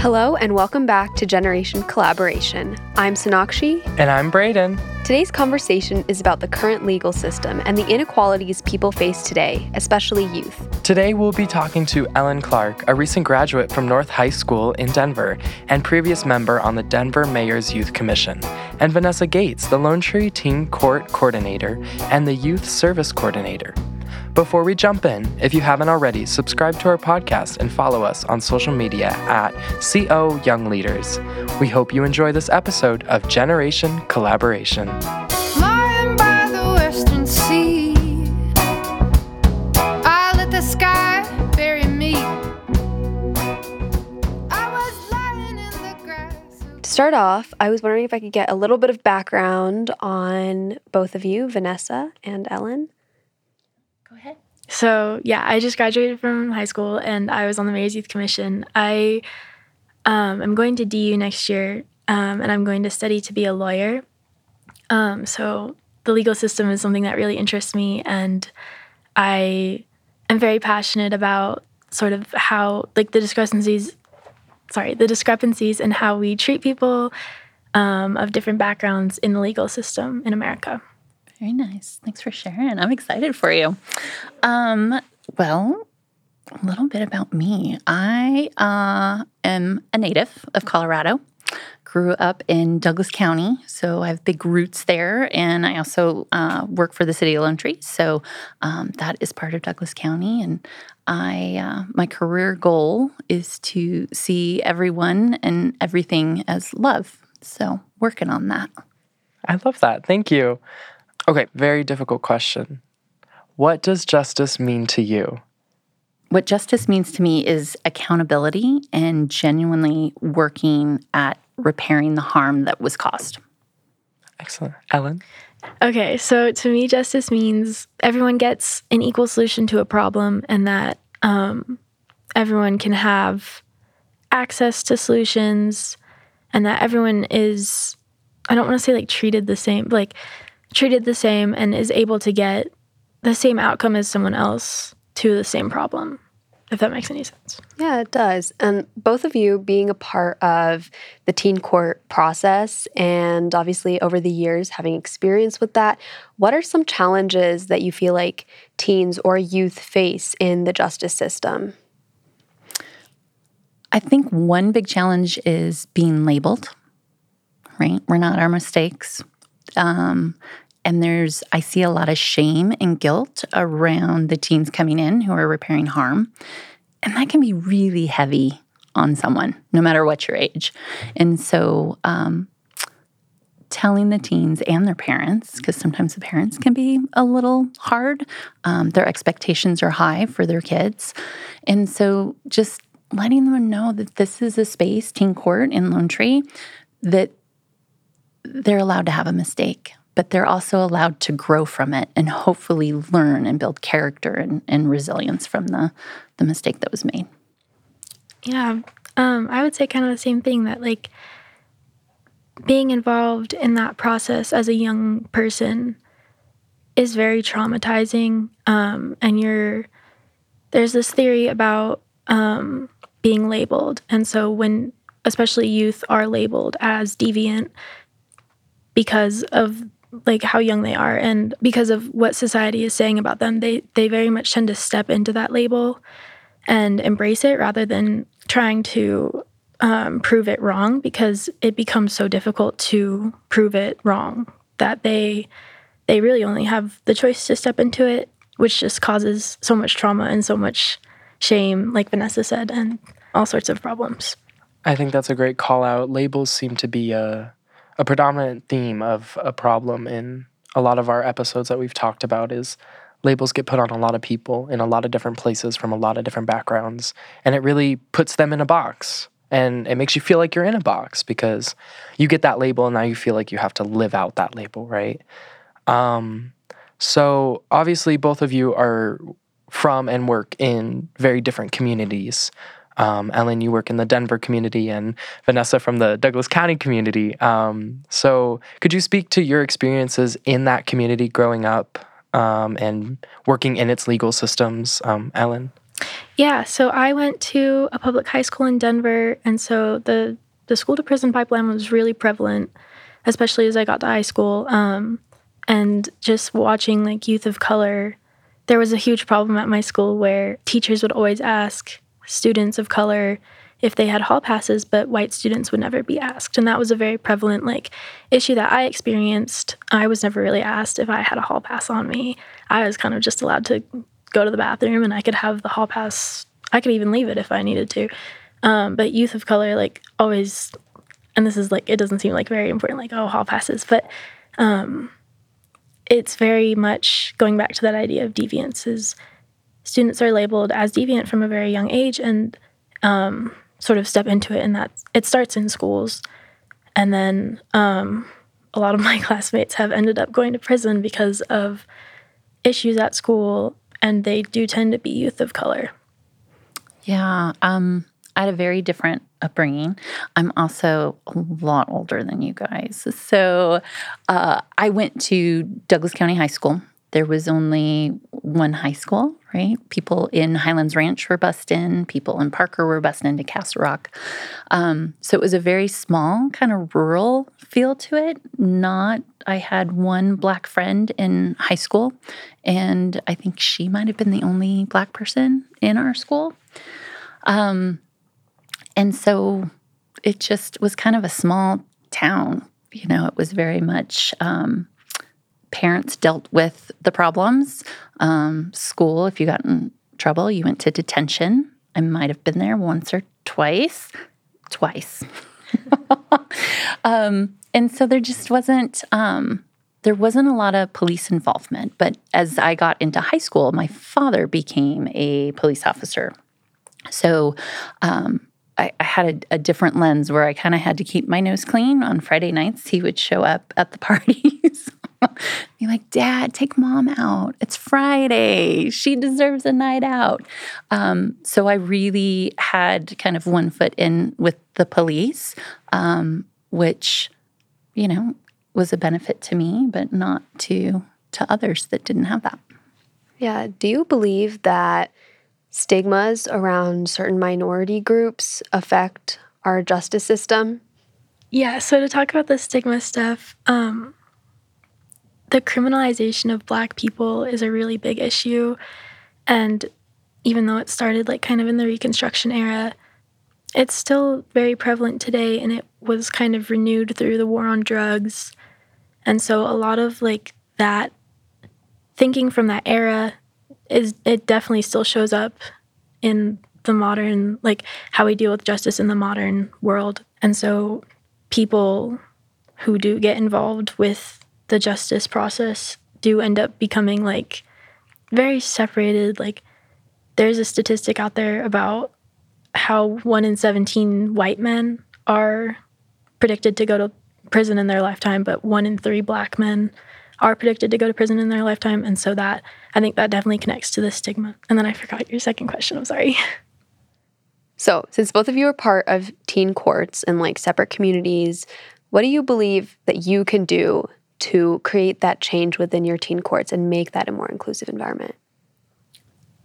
Hello and welcome back to Generation Collaboration. I'm Sonakshi. And I'm Brayden. Today's conversation is about the current legal system and the inequalities people face today, especially youth. Today we'll be talking to Ellen Clark, a recent graduate from North High School in Denver and previous member on the Denver Mayor's Youth Commission, and Vanessa Gates, the Lone Tree Teen Court Coordinator and the Youth Service Coordinator. Before we jump in, if you haven't already, subscribe to our podcast and follow us on social media at CO Young Leaders. We hope you enjoy this episode of Generation Collaboration. Lying by the western sea, I let the sky bury me. I was lying in the grass. To start off, I was wondering if I could get a little bit of background on both of you, Vanessa and Ellen. So yeah, I just graduated from high school and I was on the Mayor's Youth Commission. I um, am going to DU next year um, and I'm going to study to be a lawyer. Um, so the legal system is something that really interests me and I am very passionate about sort of how like the discrepancies sorry the discrepancies in how we treat people um, of different backgrounds in the legal system in America. Very nice. Thanks for sharing. I'm excited for you. Um, well, a little bit about me. I uh, am a native of Colorado. Grew up in Douglas County, so I have big roots there, and I also uh, work for the city of Lone Tree, so um, that is part of Douglas County. And I, uh, my career goal is to see everyone and everything as love. So working on that. I love that. Thank you. Okay, very difficult question. What does justice mean to you? What justice means to me is accountability and genuinely working at repairing the harm that was caused. Excellent. Ellen? Okay, so to me, justice means everyone gets an equal solution to a problem and that um, everyone can have access to solutions and that everyone is, I don't want to say like treated the same, like treated the same and is able to get the same outcome as someone else to the same problem, if that makes any sense. Yeah, it does. And both of you being a part of the teen court process and obviously over the years having experience with that, what are some challenges that you feel like teens or youth face in the justice system? I think one big challenge is being labeled, right? We're not our mistakes. Um, and there's, I see a lot of shame and guilt around the teens coming in who are repairing harm. And that can be really heavy on someone, no matter what your age. And so, um, telling the teens and their parents, because sometimes the parents can be a little hard, um, their expectations are high for their kids. And so, just letting them know that this is a space, teen court in Lone Tree, that they're allowed to have a mistake, but they're also allowed to grow from it and hopefully learn and build character and, and resilience from the, the mistake that was made. Yeah, um, I would say kind of the same thing that like being involved in that process as a young person is very traumatizing. Um, and you're there's this theory about um, being labeled, and so when especially youth are labeled as deviant because of like how young they are and because of what society is saying about them they they very much tend to step into that label and embrace it rather than trying to um, prove it wrong because it becomes so difficult to prove it wrong that they they really only have the choice to step into it which just causes so much trauma and so much shame like vanessa said and all sorts of problems I think that's a great call out. Labels seem to be a, a predominant theme of a problem in a lot of our episodes that we've talked about is labels get put on a lot of people in a lot of different places from a lot of different backgrounds and it really puts them in a box and it makes you feel like you're in a box because you get that label and now you feel like you have to live out that label right? Um, so obviously both of you are from and work in very different communities um, Ellen, you work in the Denver community, and Vanessa from the Douglas County community. Um, so, could you speak to your experiences in that community growing up um, and working in its legal systems, um, Ellen? Yeah, so I went to a public high school in Denver, and so the the school to prison pipeline was really prevalent, especially as I got to high school. Um, and just watching like youth of color, there was a huge problem at my school where teachers would always ask students of color if they had hall passes, but white students would never be asked. And that was a very prevalent like issue that I experienced. I was never really asked if I had a hall pass on me. I was kind of just allowed to go to the bathroom and I could have the hall pass. I could even leave it if I needed to. Um, but youth of color, like always, and this is like, it doesn't seem like very important, like, oh, hall passes, but um, it's very much going back to that idea of deviance is students are labeled as deviant from a very young age and um, sort of step into it and that it starts in schools and then um, a lot of my classmates have ended up going to prison because of issues at school and they do tend to be youth of color Yeah. Um, I had a very different upbringing. I'm also a lot older than you guys. So uh, I went to Douglas County High School. There was only one high school, right? People in Highlands Ranch were bussed in, people in Parker were bussed into Castle Rock. Um, so it was a very small, kind of rural feel to it. Not, I had one black friend in high school, and I think she might have been the only black person in our school. Um, and so it just was kind of a small town. You know, it was very much um, parents dealt with the problems. Um, school, if you got in trouble, you went to detention. I might have been there once or twice. Twice. um, and so there just wasn't. Um, there wasn't a lot of police involvement, but as I got into high school, my father became a police officer. So um, I, I had a, a different lens where I kind of had to keep my nose clean. On Friday nights, he would show up at the parties. Be like, Dad, take mom out. It's Friday. She deserves a night out. Um, so I really had kind of one foot in with the police, um, which, you know, was a benefit to me, but not to to others that didn't have that. Yeah. Do you believe that stigmas around certain minority groups affect our justice system? Yeah, so to talk about the stigma stuff, um, the criminalization of Black people is a really big issue. And even though it started like kind of in the Reconstruction era, it's still very prevalent today and it was kind of renewed through the war on drugs. And so a lot of like that thinking from that era is it definitely still shows up in the modern like how we deal with justice in the modern world. And so people who do get involved with the justice process do end up becoming like very separated. Like there's a statistic out there about how one in 17 white men are predicted to go to prison in their lifetime, but one in three black men are predicted to go to prison in their lifetime. And so that, I think that definitely connects to the stigma. And then I forgot your second question. I'm sorry. So, since both of you are part of teen courts and like separate communities, what do you believe that you can do to create that change within your teen courts and make that a more inclusive environment?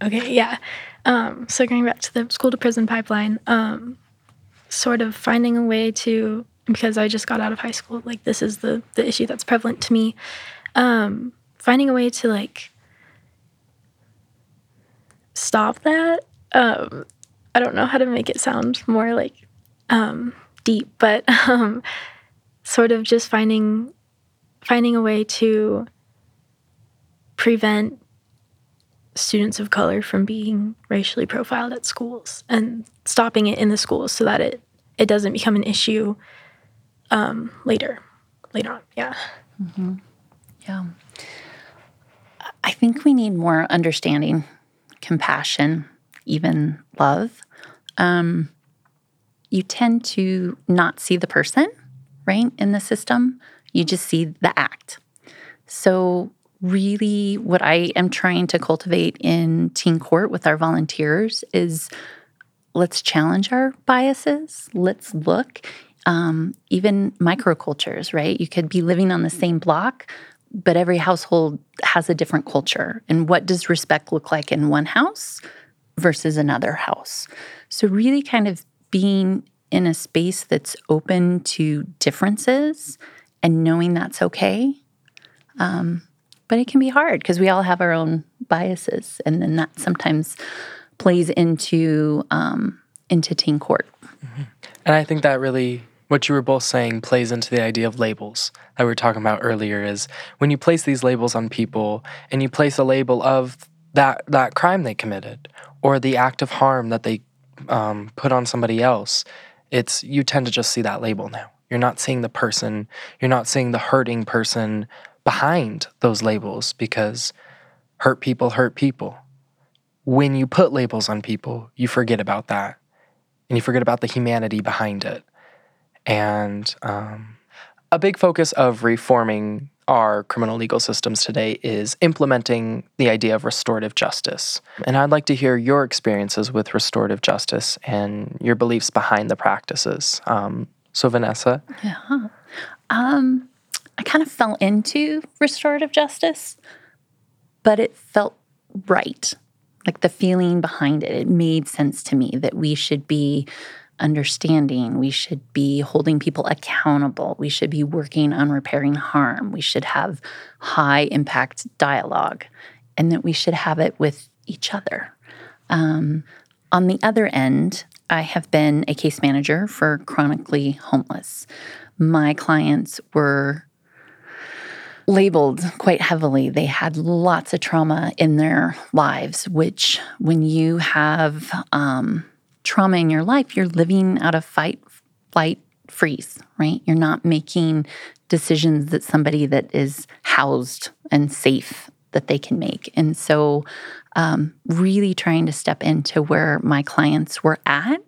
Okay, yeah. Um, so going back to the school to prison pipeline, um, sort of finding a way to because I just got out of high school, like this is the the issue that's prevalent to me. Um, finding a way to like stop that. Um, I don't know how to make it sound more like um, deep, but um, sort of just finding finding a way to prevent students of color from being racially profiled at schools and stopping it in the schools so that it it doesn't become an issue um, later later on yeah Yeah. I think we need more understanding, compassion, even love. Um, you tend to not see the person, right, in the system. You just see the act. So, really, what I am trying to cultivate in teen court with our volunteers is let's challenge our biases. Let's look, um, even microcultures, right? You could be living on the same block, but every household has a different culture. And what does respect look like in one house versus another house. So, really kind of being in a space that's open to differences and knowing that's okay. Um, but it can be hard because we all have our own biases, and then that sometimes plays into um, into teen court. And I think that really, what you were both saying, plays into the idea of labels that we were talking about earlier. Is when you place these labels on people, and you place a label of that that crime they committed or the act of harm that they um, put on somebody else, it's you tend to just see that label now. You're not seeing the person. You're not seeing the hurting person behind those labels because hurt people hurt people. When you put labels on people, you forget about that and you forget about the humanity behind it. And um, a big focus of reforming our criminal legal systems today is implementing the idea of restorative justice. And I'd like to hear your experiences with restorative justice and your beliefs behind the practices. Um, so, Vanessa, Yeah. Um, I kind of fell into restorative justice, but it felt right. Like the feeling behind it, it made sense to me that we should be understanding, we should be holding people accountable, we should be working on repairing harm, we should have high impact dialogue, and that we should have it with each other. Um, on the other end, I have been a case manager for chronically homeless. My clients were labeled quite heavily. They had lots of trauma in their lives, which, when you have um, trauma in your life, you're living out of fight, flight, freeze, right? You're not making decisions that somebody that is housed and safe that they can make. And so, um, really trying to step into where my clients were at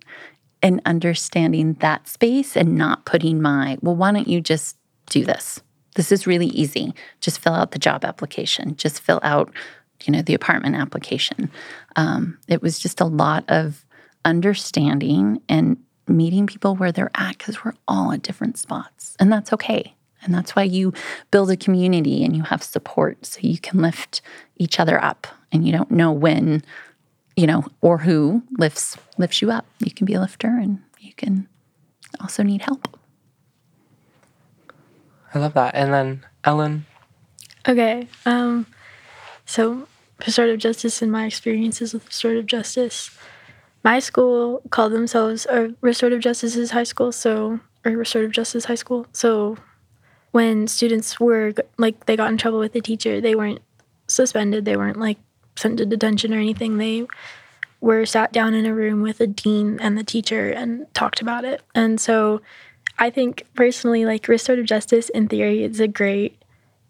and understanding that space and not putting my, well, why don't you just do this? This is really easy. Just fill out the job application, just fill out, you know, the apartment application. Um, it was just a lot of understanding and meeting people where they're at because we're all at different spots. And that's okay. And that's why you build a community and you have support so you can lift each other up and you don't know when, you know, or who lifts lifts you up. You can be a lifter and you can also need help. I love that. And then Ellen, Okay. Um, so restorative justice and my experiences with restorative justice. My school called themselves a restorative justices high school, so or restorative justice high school. So when students were like they got in trouble with the teacher, they weren't suspended. They weren't like sent to detention or anything. They were sat down in a room with a dean and the teacher and talked about it. And so I think personally, like restorative justice in theory is a great,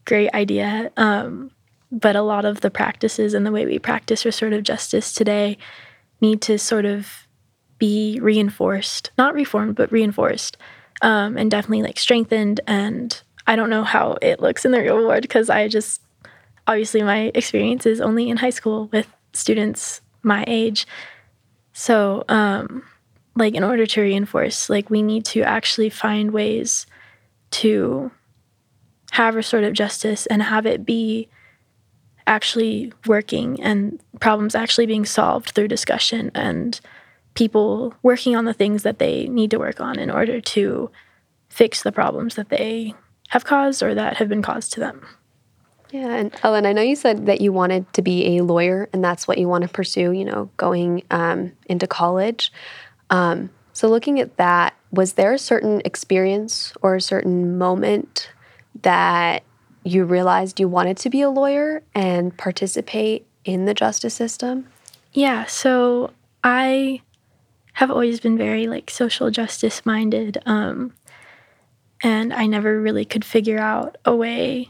great idea. Um, but a lot of the practices and the way we practice restorative justice today need to sort of be reinforced, not reformed, but reinforced, um, and definitely like strengthened. And I don't know how it looks in the real world because I just obviously my experience is only in high school with students my age. So, um, like in order to reinforce, like we need to actually find ways to have restorative justice and have it be actually working and problems actually being solved through discussion and people working on the things that they need to work on in order to fix the problems that they have caused or that have been caused to them. Yeah, and Ellen, I know you said that you wanted to be a lawyer, and that's what you want to pursue. You know, going um, into college. Um, so, looking at that, was there a certain experience or a certain moment that you realized you wanted to be a lawyer and participate in the justice system? Yeah, so I have always been very like social justice minded, um, and I never really could figure out a way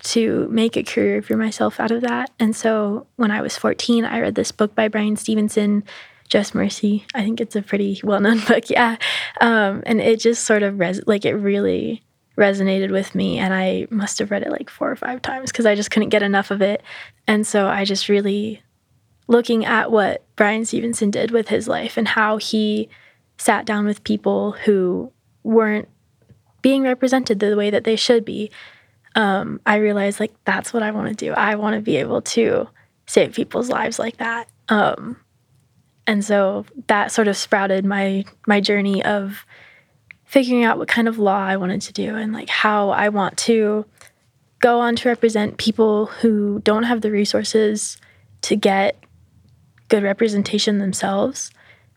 to make a career for myself out of that. And so when I was 14, I read this book by Brian Stevenson, Just Mercy. I think it's a pretty well known book, yeah. Um, and it just sort of res- like it really resonated with me and I must have read it like four or five times because I just couldn't get enough of it. And so I just really looking at what Brian Stevenson did with his life and how he sat down with people who weren't being represented the way that they should be. Um, I realized like that's what I want to do. I want to be able to save people's lives like that. Um, And so that sort of sprouted my my journey of figuring out what kind of law I wanted to do and like how I want to go on to represent people who don't have the resources to get good representation themselves.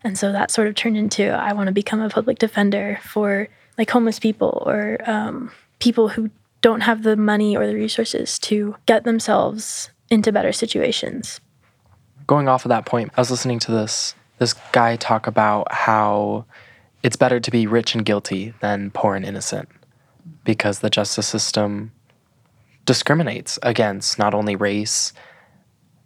And so that sort of turned into I want to become a public defender for like homeless people or um, people who don't have the money or the resources to get themselves into better situations. Going off of that point, I was listening to this this guy talk about how it's better to be rich and guilty than poor and innocent because the justice system discriminates against not only race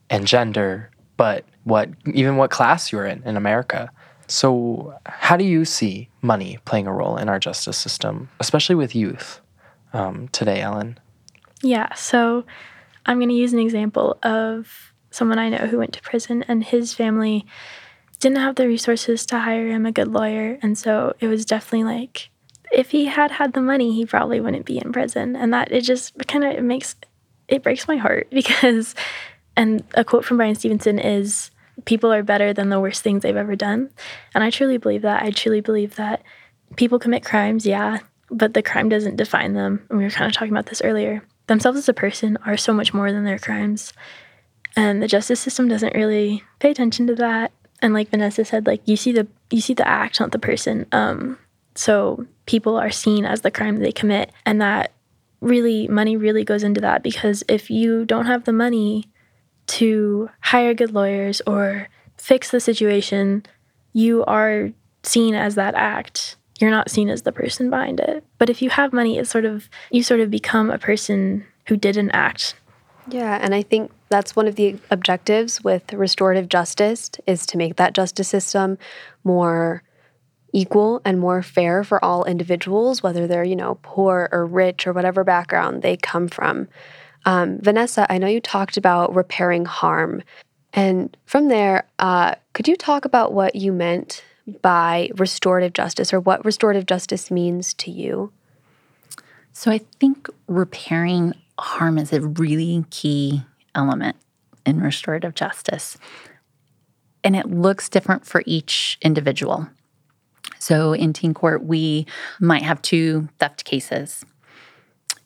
and gender, but what even what class you're in in America. So, how do you see money playing a role in our justice system, especially with youth um, today, Ellen? Yeah, so I'm going to use an example of someone I know who went to prison, and his family didn't have the resources to hire him a good lawyer. And so it was definitely like, if he had had the money, he probably wouldn't be in prison. And that it just kind of it makes it breaks my heart because, and a quote from Brian Stevenson is, people are better than the worst things they've ever done. And I truly believe that. I truly believe that people commit crimes, yeah, but the crime doesn't define them. And we were kind of talking about this earlier. Themselves as a person are so much more than their crimes. And the justice system doesn't really pay attention to that. And like Vanessa said, like you see the you see the act, not the person. Um, so people are seen as the crime they commit, and that really money really goes into that because if you don't have the money to hire good lawyers or fix the situation, you are seen as that act. You're not seen as the person behind it. But if you have money, it's sort of you sort of become a person who did an act. Yeah, and I think that's one of the objectives with restorative justice is to make that justice system more equal and more fair for all individuals, whether they're, you know, poor or rich or whatever background they come from. Um, Vanessa, I know you talked about repairing harm. And from there, uh, could you talk about what you meant by restorative justice or what restorative justice means to you? So I think repairing harm is a really key element in restorative justice. And it looks different for each individual. So in teen court, we might have two theft cases,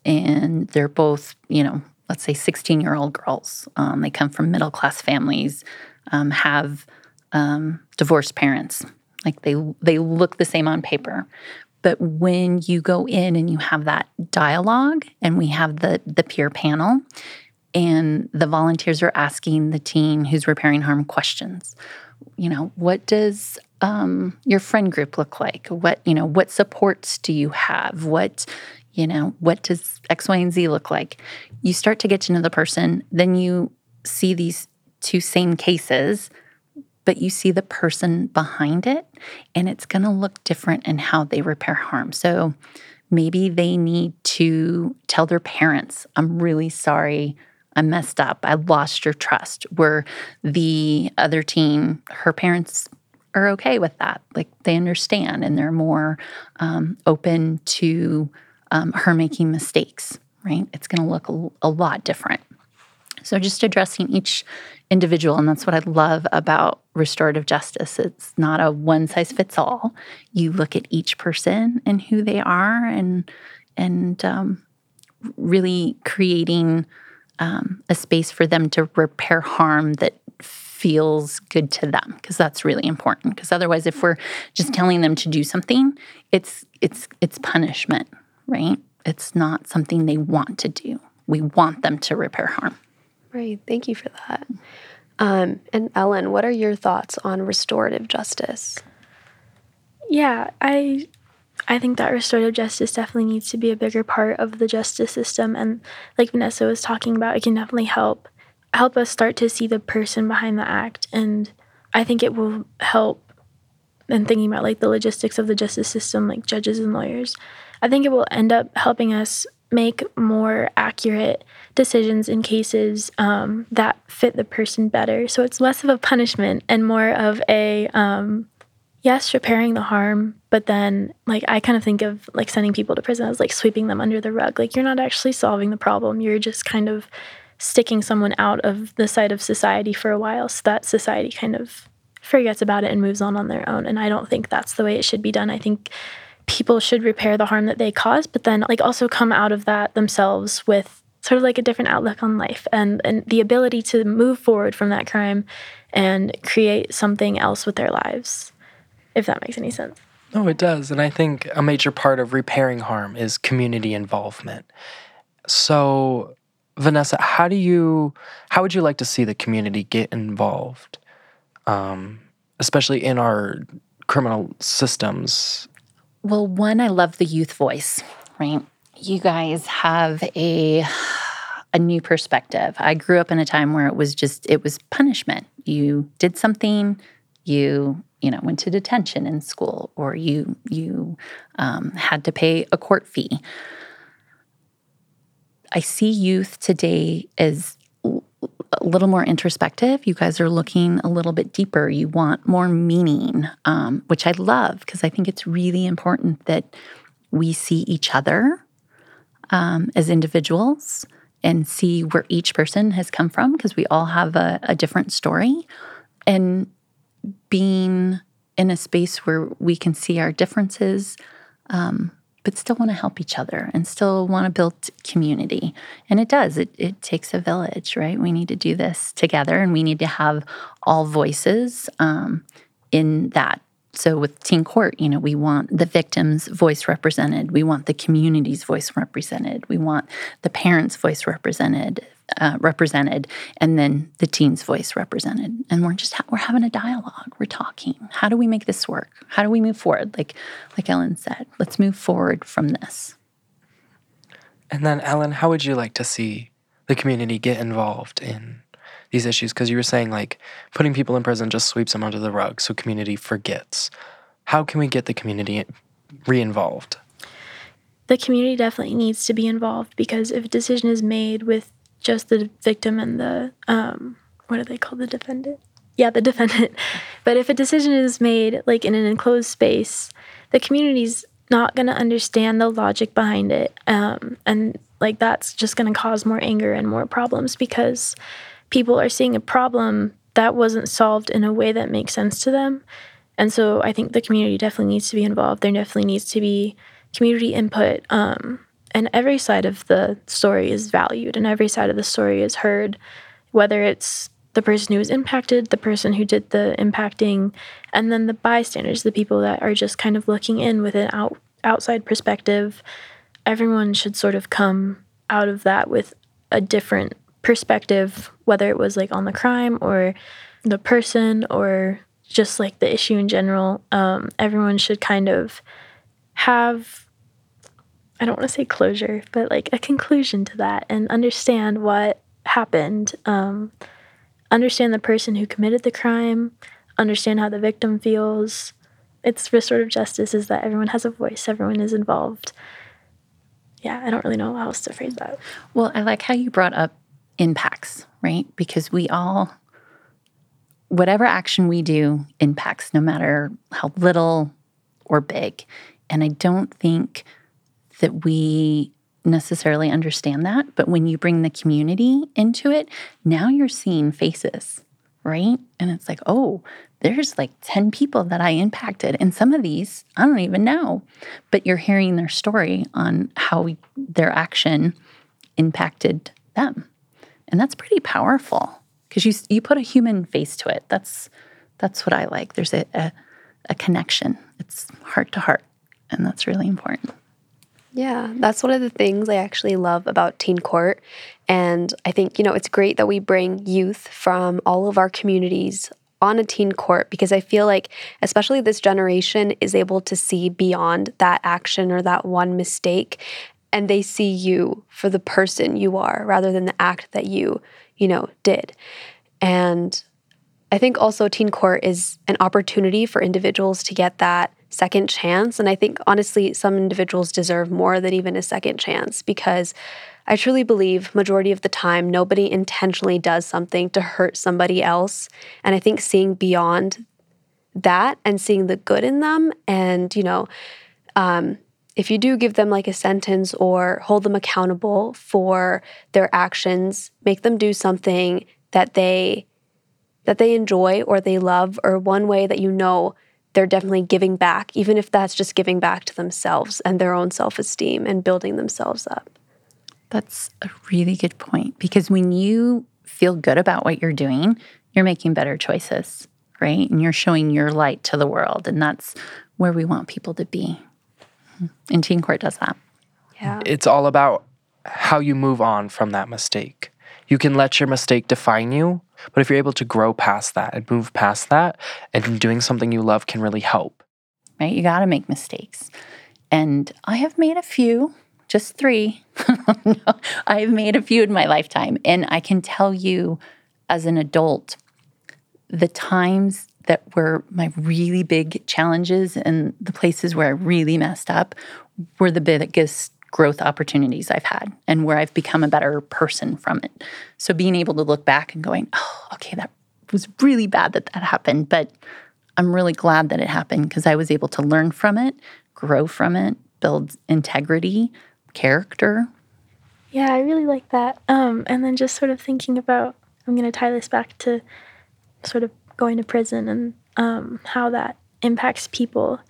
and they're both, you know, let's say 16 year old girls. Um, they come from middle class families, um, have um, divorced parents. Like they they look the same on paper, but when you go in and you have that dialogue, and we have the the peer panel, and the volunteers are asking the teen who's repairing harm questions. You know, what does um, your friend group look like? What you know, what supports do you have? What you know, what does X, Y, and Z look like? You start to get to know the person, then you see these two same cases but you see the person behind it and it's going to look different in how they repair harm. So maybe they need to tell their parents, I'm really sorry. I messed up. I lost your trust. Where the other teen, her parents are okay with that. Like they understand and they're more um, open to um, her making mistakes, right? It's going to look a, lot different. So just addressing each individual, and that's what I love about restorative justice. It's not a one size fits all. You look at each person and who they are, and and um, really creating um, a space for them to repair harm that feels good to them because that's really important because otherwise if we're just telling them to do something it's it's it's punishment right it's not something they want to do we want them to repair harm Right. Thank you for that. Um, and Ellen, what are your thoughts on restorative justice? Yeah, I I think that restorative justice definitely needs to be a bigger part of the justice system and like Vanessa was talking about, it can definitely help help us start to see the person behind the act and I think it will help in thinking about like the logistics of the justice system like judges and lawyers. I think it will end up helping us make more accurate decisions in cases um, that fit the person better. So it's less of a punishment and more of a um, yes, repairing the harm, but then like I kind of think of like sending people to prison as like sweeping them under the rug. Like you're not actually solving the problem. You're just kind of sticking someone out of the sight of society for a while so that society kind of forgets about it and moves on on their own. And I don't think that's the way it should be done. I think people should repair the harm that they caused, but then like also come out of that themselves with sort of like a different outlook on life and, and the ability to move forward from that crime and create something else with their lives, if that makes any sense. No, it does. And I think a major part of repairing harm is community involvement. So, Vanessa, how do you, how would you like to see the community get involved, um, especially in our criminal systems? Well, one, I love the youth voice, right? You guys have a a new perspective. I grew up in a time where it was just it was punishment. You did something, you you know went to detention in school, or you you um, had to pay a court fee. I see youth today as a little more introspective. You guys are looking a little bit deeper. You want more meaning, um, which I love because I think it's really important that we see each other um, as individuals and see where each person has come from because we all have a, a different story. And being in a space where we can see our differences, um, but still want to help each other and still want to build community. And it does, it, it takes a village, right? We need to do this together and we need to have all voices um, in that. So with Teen Court, you know, we want the victim's voice represented. We want the community's voice represented. We want the parents' voice represented, uh, represented, and then the teen's voice represented. And we're just ha- we're having a dialogue. We're talking. How do we make this work? How do we move forward? Like like Ellen said, let's move forward from this. And then, Ellen, how would you like to see the community get involved in these issues? Because you were saying like putting people in prison just sweeps them under the rug, so community forgets. How can we get the community re-involved? The community definitely needs to be involved because if a decision is made with just the victim and the um, what do they call the defendant? Yeah, the defendant. But if a decision is made like in an enclosed space, the community's not going to understand the logic behind it, um, and like that's just going to cause more anger and more problems because people are seeing a problem that wasn't solved in a way that makes sense to them. And so I think the community definitely needs to be involved. There definitely needs to be community input. Um, and every side of the story is valued and every side of the story is heard, whether it's the person who was impacted, the person who did the impacting, and then the bystanders, the people that are just kind of looking in with an out, outside perspective. Everyone should sort of come out of that with a different perspective, whether it was like on the crime or the person or just like the issue in general. Um, everyone should kind of have, I don't want to say closure, but like a conclusion to that and understand what happened. Um, understand the person who committed the crime, understand how the victim feels. It's restorative justice is that everyone has a voice, everyone is involved. Yeah, I don't really know how else to phrase that. Well, I like how you brought up impacts, right? Because we all, whatever action we do impacts, no matter how little or big. And I don't think that we necessarily understand that. But when you bring the community into it, now you're seeing faces, right? And it's like, oh, there's like 10 people that I impacted. And some of these I don't even know. But you're hearing their story on how we, their action impacted them. And that's pretty powerful because you, you put a human face to it. That's, that's what I like. There's a, a, a connection, it's heart to heart. And that's really important. Yeah, that's one of the things I actually love about Teen Court. And I think, you know, it's great that we bring youth from all of our communities on a teen court because I feel like, especially this generation, is able to see beyond that action or that one mistake. And they see you for the person you are rather than the act that you, you know, did. And I think also teen court is an opportunity for individuals to get that second chance. And I think honestly, some individuals deserve more than even a second chance because I truly believe majority of the time nobody intentionally does something to hurt somebody else. And I think seeing beyond that and seeing the good in them and, you know, um, if you do give them like a sentence or hold them accountable for their actions, make them do something that they that they enjoy or they love, or one way that you know they're definitely giving back, even if that's just giving back to themselves and their own self esteem and building themselves up? That's a really good point because when you feel good about what you're doing, you're making better choices, right? And you're showing your light to the world. And that's where we want people to be. And Teen Court does that. Yeah. It's all about how you move on from that mistake. You can let your mistake define you, but if you're able to grow past that and move past that, and doing something you love can really help. right? You got to make mistakes. And I have made a few, just three. no, I've made a few in my lifetime. And I can tell you as an adult, the times that were my really big challenges and the places where I really messed up were the biggest growth opportunities I've had and where I've become a better person from it. So being able to look back and going, oh, okay, that was really bad that that happened, but I'm really glad that it happened because I was able to learn from it, grow from it, build integrity, character. Yeah, I really like that. Um, and then just sort of thinking about, I'm going to tie this back to sort of going to prison and um, how that impacts people.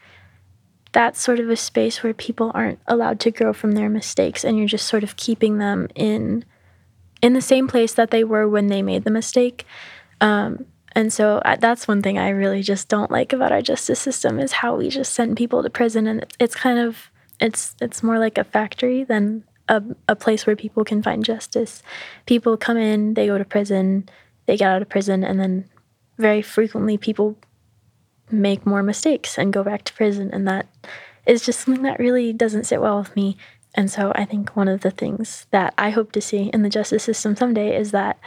That's sort of a space where people aren't allowed to grow from their mistakes, and you're just sort of keeping them in in the same place that they were when they made the mistake. Um, and so that's one thing I really just don't like about our justice system is how we just send people to prison, and it's, it's kind of it's it's more like a factory than a, a place where people can find justice. People come in, they go to prison, they get out of prison, and then very frequently people make more mistakes and go back to prison. And that is just something that really doesn't sit well with me. And so I think one of the things that I hope to see in the justice system someday is that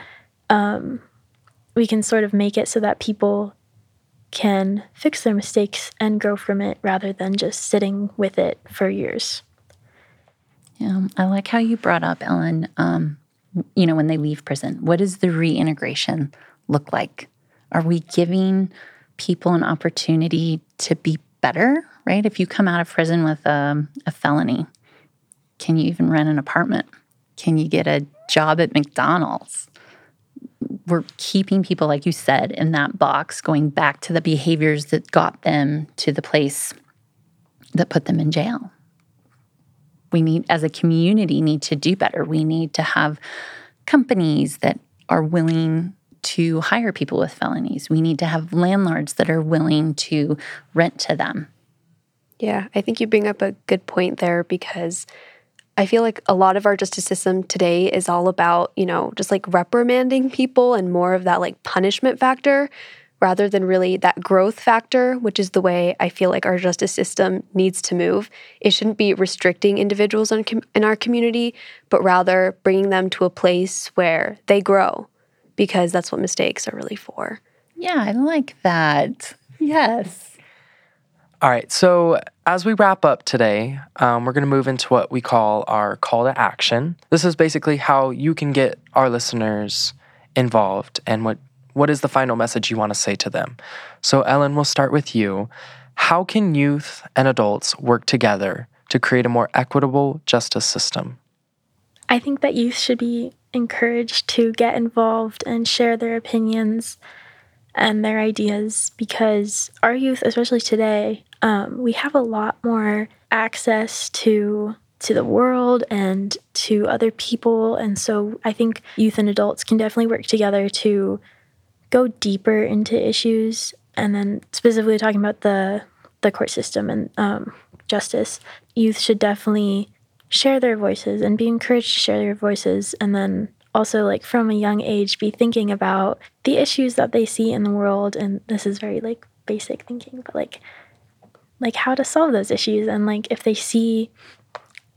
um, we can sort of make it so that people can fix their mistakes and grow from it rather than just sitting with it for years. Yeah, I like how you brought up, Ellen, um, you know, when they leave prison, what does the reintegration look like? Are we giving people an opportunity to be better, right? If you come out of prison with um, a felony, can you even rent an apartment? Can you get a job at McDonald's? We're keeping people, like you said, in that box, going back to the behaviors that got them to the place that put them in jail. We need, as a community, need to do better. We need to have companies that are willing to hire people with felonies. We need to have landlords that are willing to rent to them. Yeah, I think you bring up a good point there because I feel like a lot of our justice system today is all about, you know, just like reprimanding people and more of that like punishment factor rather than really that growth factor, which is the way I feel like our justice system needs to move. It shouldn't be restricting individuals in, our community, but rather bringing them to a place where they grow because that's what mistakes are really for. Yeah, I like that. Yes. All right, so as we wrap up today, um, we're going to move into what we call our call to action. This is basically how you can get our listeners involved and what, what is the final message you want to say to them. So, Ellen, we'll start with you. How can youth and adults work together to create a more equitable justice system? I think that youth should be encouraged to get involved and share their opinions and their ideas because our youth, especially today, um, we have a lot more access to to the world and to other people, and so I think youth and adults can definitely work together to go deeper into issues, and then specifically talking about the the court system and um, justice, youth should definitely share their voices and be encouraged to share their voices, and then also like from a young age be thinking about the issues that they see in the world. And this is very like basic thinking but like like how to solve those issues. And like if they see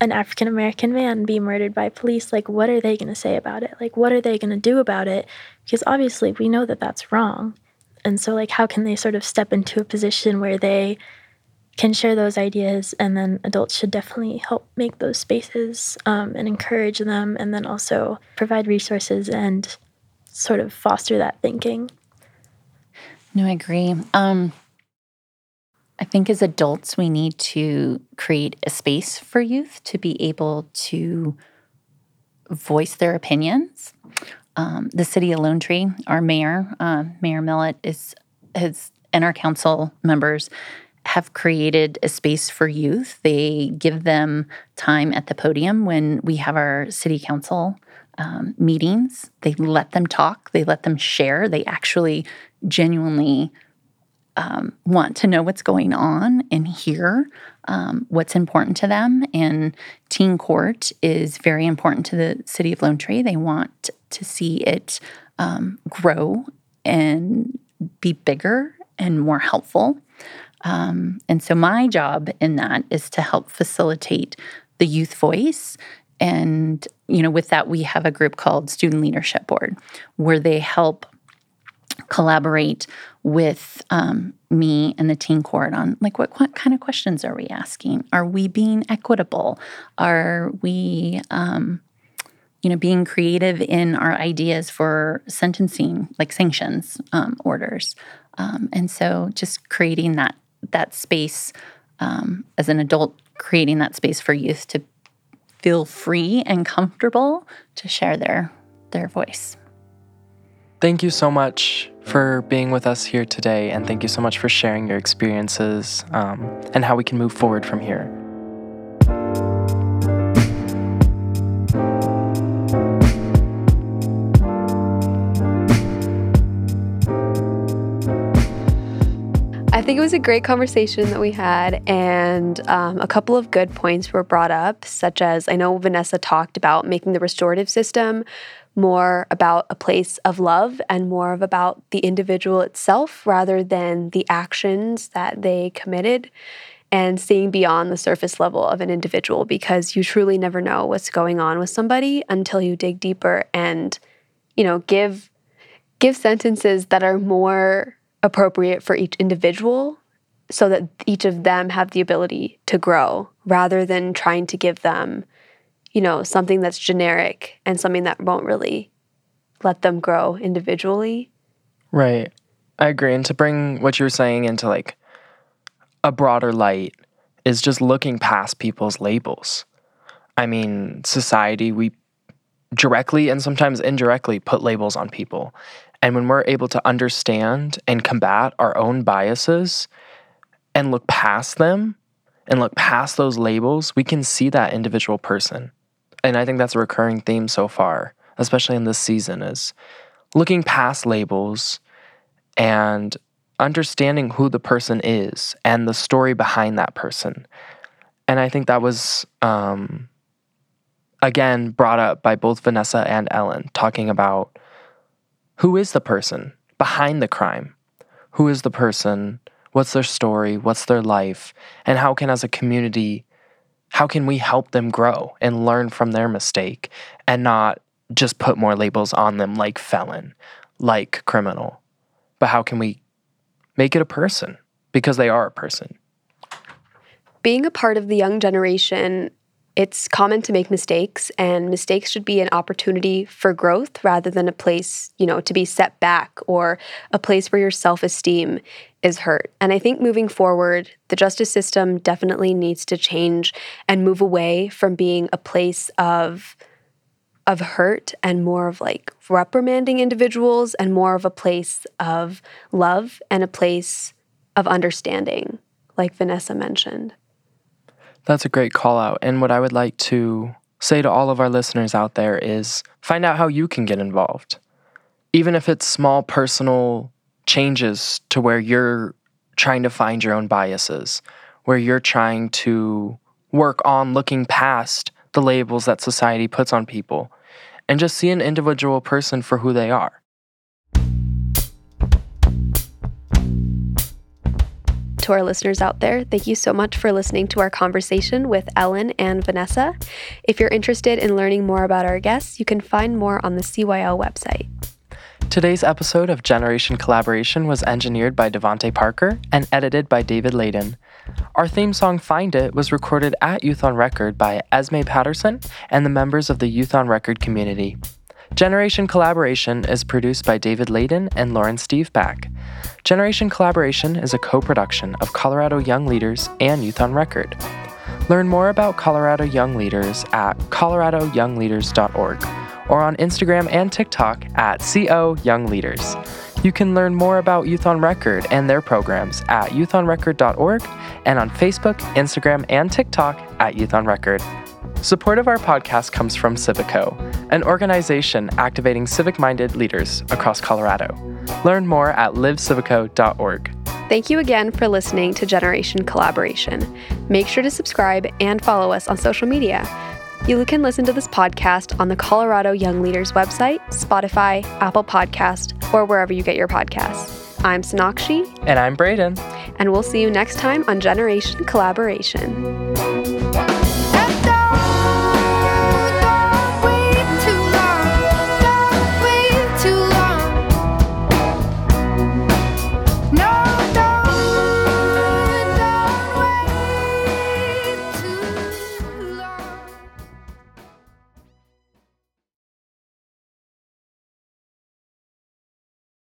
an African American man be murdered by police like what are they going to say about it? Like what are they going to do about it? Because obviously we know that that's wrong. And so like how can they sort of step into a position where they can share those ideas and then adults should definitely help make those spaces um, and encourage them and then also provide resources and sort of foster that thinking No, I agree. Um, I think as adults, we need to create a space for youth to be able to voice their opinions. um, the city of Lone Tree, our mayor, uh, Mayor Millet, is has and our council members have created a space for youth. They give them time at the podium when we have our city council um, meetings. They let them talk. They let them share. They actually genuinely um, want to know what's going on and hear um, what's important to them. And Teen Court is very important to the city of Lone Tree. They want to see it um, grow and be bigger and more helpful. Um, and so, my job in that is to help facilitate the youth voice. And, you know, with that, we have a group called Student Leadership Board where they help collaborate with um, me and the teen court on like what, what, kind of questions are we asking? Are we being equitable? Are we um, you know being creative in our ideas for sentencing like sanctions um, orders? Um, and so just creating that that space um, as an adult creating that space for youth to feel free and comfortable to share their their voice Thank you so much for being with us here today, and thank you so much for sharing your experiences um, and how we can move forward from here. Think it was a great conversation that we had, and um, a couple of good points were brought up, such as I know Vanessa talked about making the restorative system more about a place of love and more of about the individual itself rather than the actions that they committed and seeing beyond the surface level of an individual because you truly never know what's going on with somebody until you dig deeper and you know give give sentences that are more appropriate for each individual so that each of them have the ability to grow rather than trying to give them you know, something that's generic and something that won't really let them grow individually. Right. I agree. And to bring what you're saying into like a broader light is just looking past people's labels. I mean, society, we directly and sometimes indirectly put labels on people. And when we're able to understand and combat our own biases and look past them and look past those labels, we can see that individual person and I think that's a recurring theme so far, especially in this season, is looking past labels and understanding who the person is and the story behind that person. And I think that was, um, again, brought up by both Vanessa and Ellen, talking about who is the person behind the crime? Who is the person? What's their story? What's their life? And how can, as a community, how can we help them grow and learn from their mistake and not just put more labels on them like felon, like criminal? But how can we make it a person because they are a person? Being a part of the young generation, it's common to make mistakes, and mistakes should be an opportunity for growth rather than a place, you know, to be set back or a place where your self esteem is hurt. And I think moving forward, the justice system definitely needs to change and move away from being a place of of hurt and more of like reprimanding individuals and more of a place of love and a place of understanding, like Vanessa mentioned. That's a great call out. And what I would like to say to all of our listeners out there is find out how you can get involved. Even if it's small personal changes to where you're trying to find your own biases, where you're trying to work on looking past the labels that society puts on people and just see an individual person for who they are. To our listeners out there, thank you so much for listening to our conversation with Ellen and Vanessa. If you're interested in learning more about our guests, you can find more on the CYL website. Today's episode of Generation Collaboration was engineered by Devonte Parker and edited by David Ladon. Our theme song Find It was recorded at Youth on Record by Esme Patterson and the members of the Youth on Record community. Generation Collaboration is produced by David Ladon and Lauren Steavpack. Generation Collaboration is a co production of Colorado Young Leaders and Youth on Record. Learn more about Colorado Young Leaders at coloradoyoungleaders.org or on Instagram and TikTok at CO Young Leaders. You can learn more about Youth on Record and their programs at youthonrecord.org and on Facebook, Instagram, and TikTok at Youth on Record. Support of our podcast comes from CiviCo, an organization activating civic minded leaders across Colorado. Learn more at livecivico.org. Thank you again for listening to Generation Collaboration. Make sure to subscribe and follow us on social media. You can listen to this podcast on the Colorado Young Leaders website, Spotify, Apple Podcast, or wherever you get your podcasts. I'm Sonakshi, And I'm Brayden. and we'll see you next time on Generation Collaboration.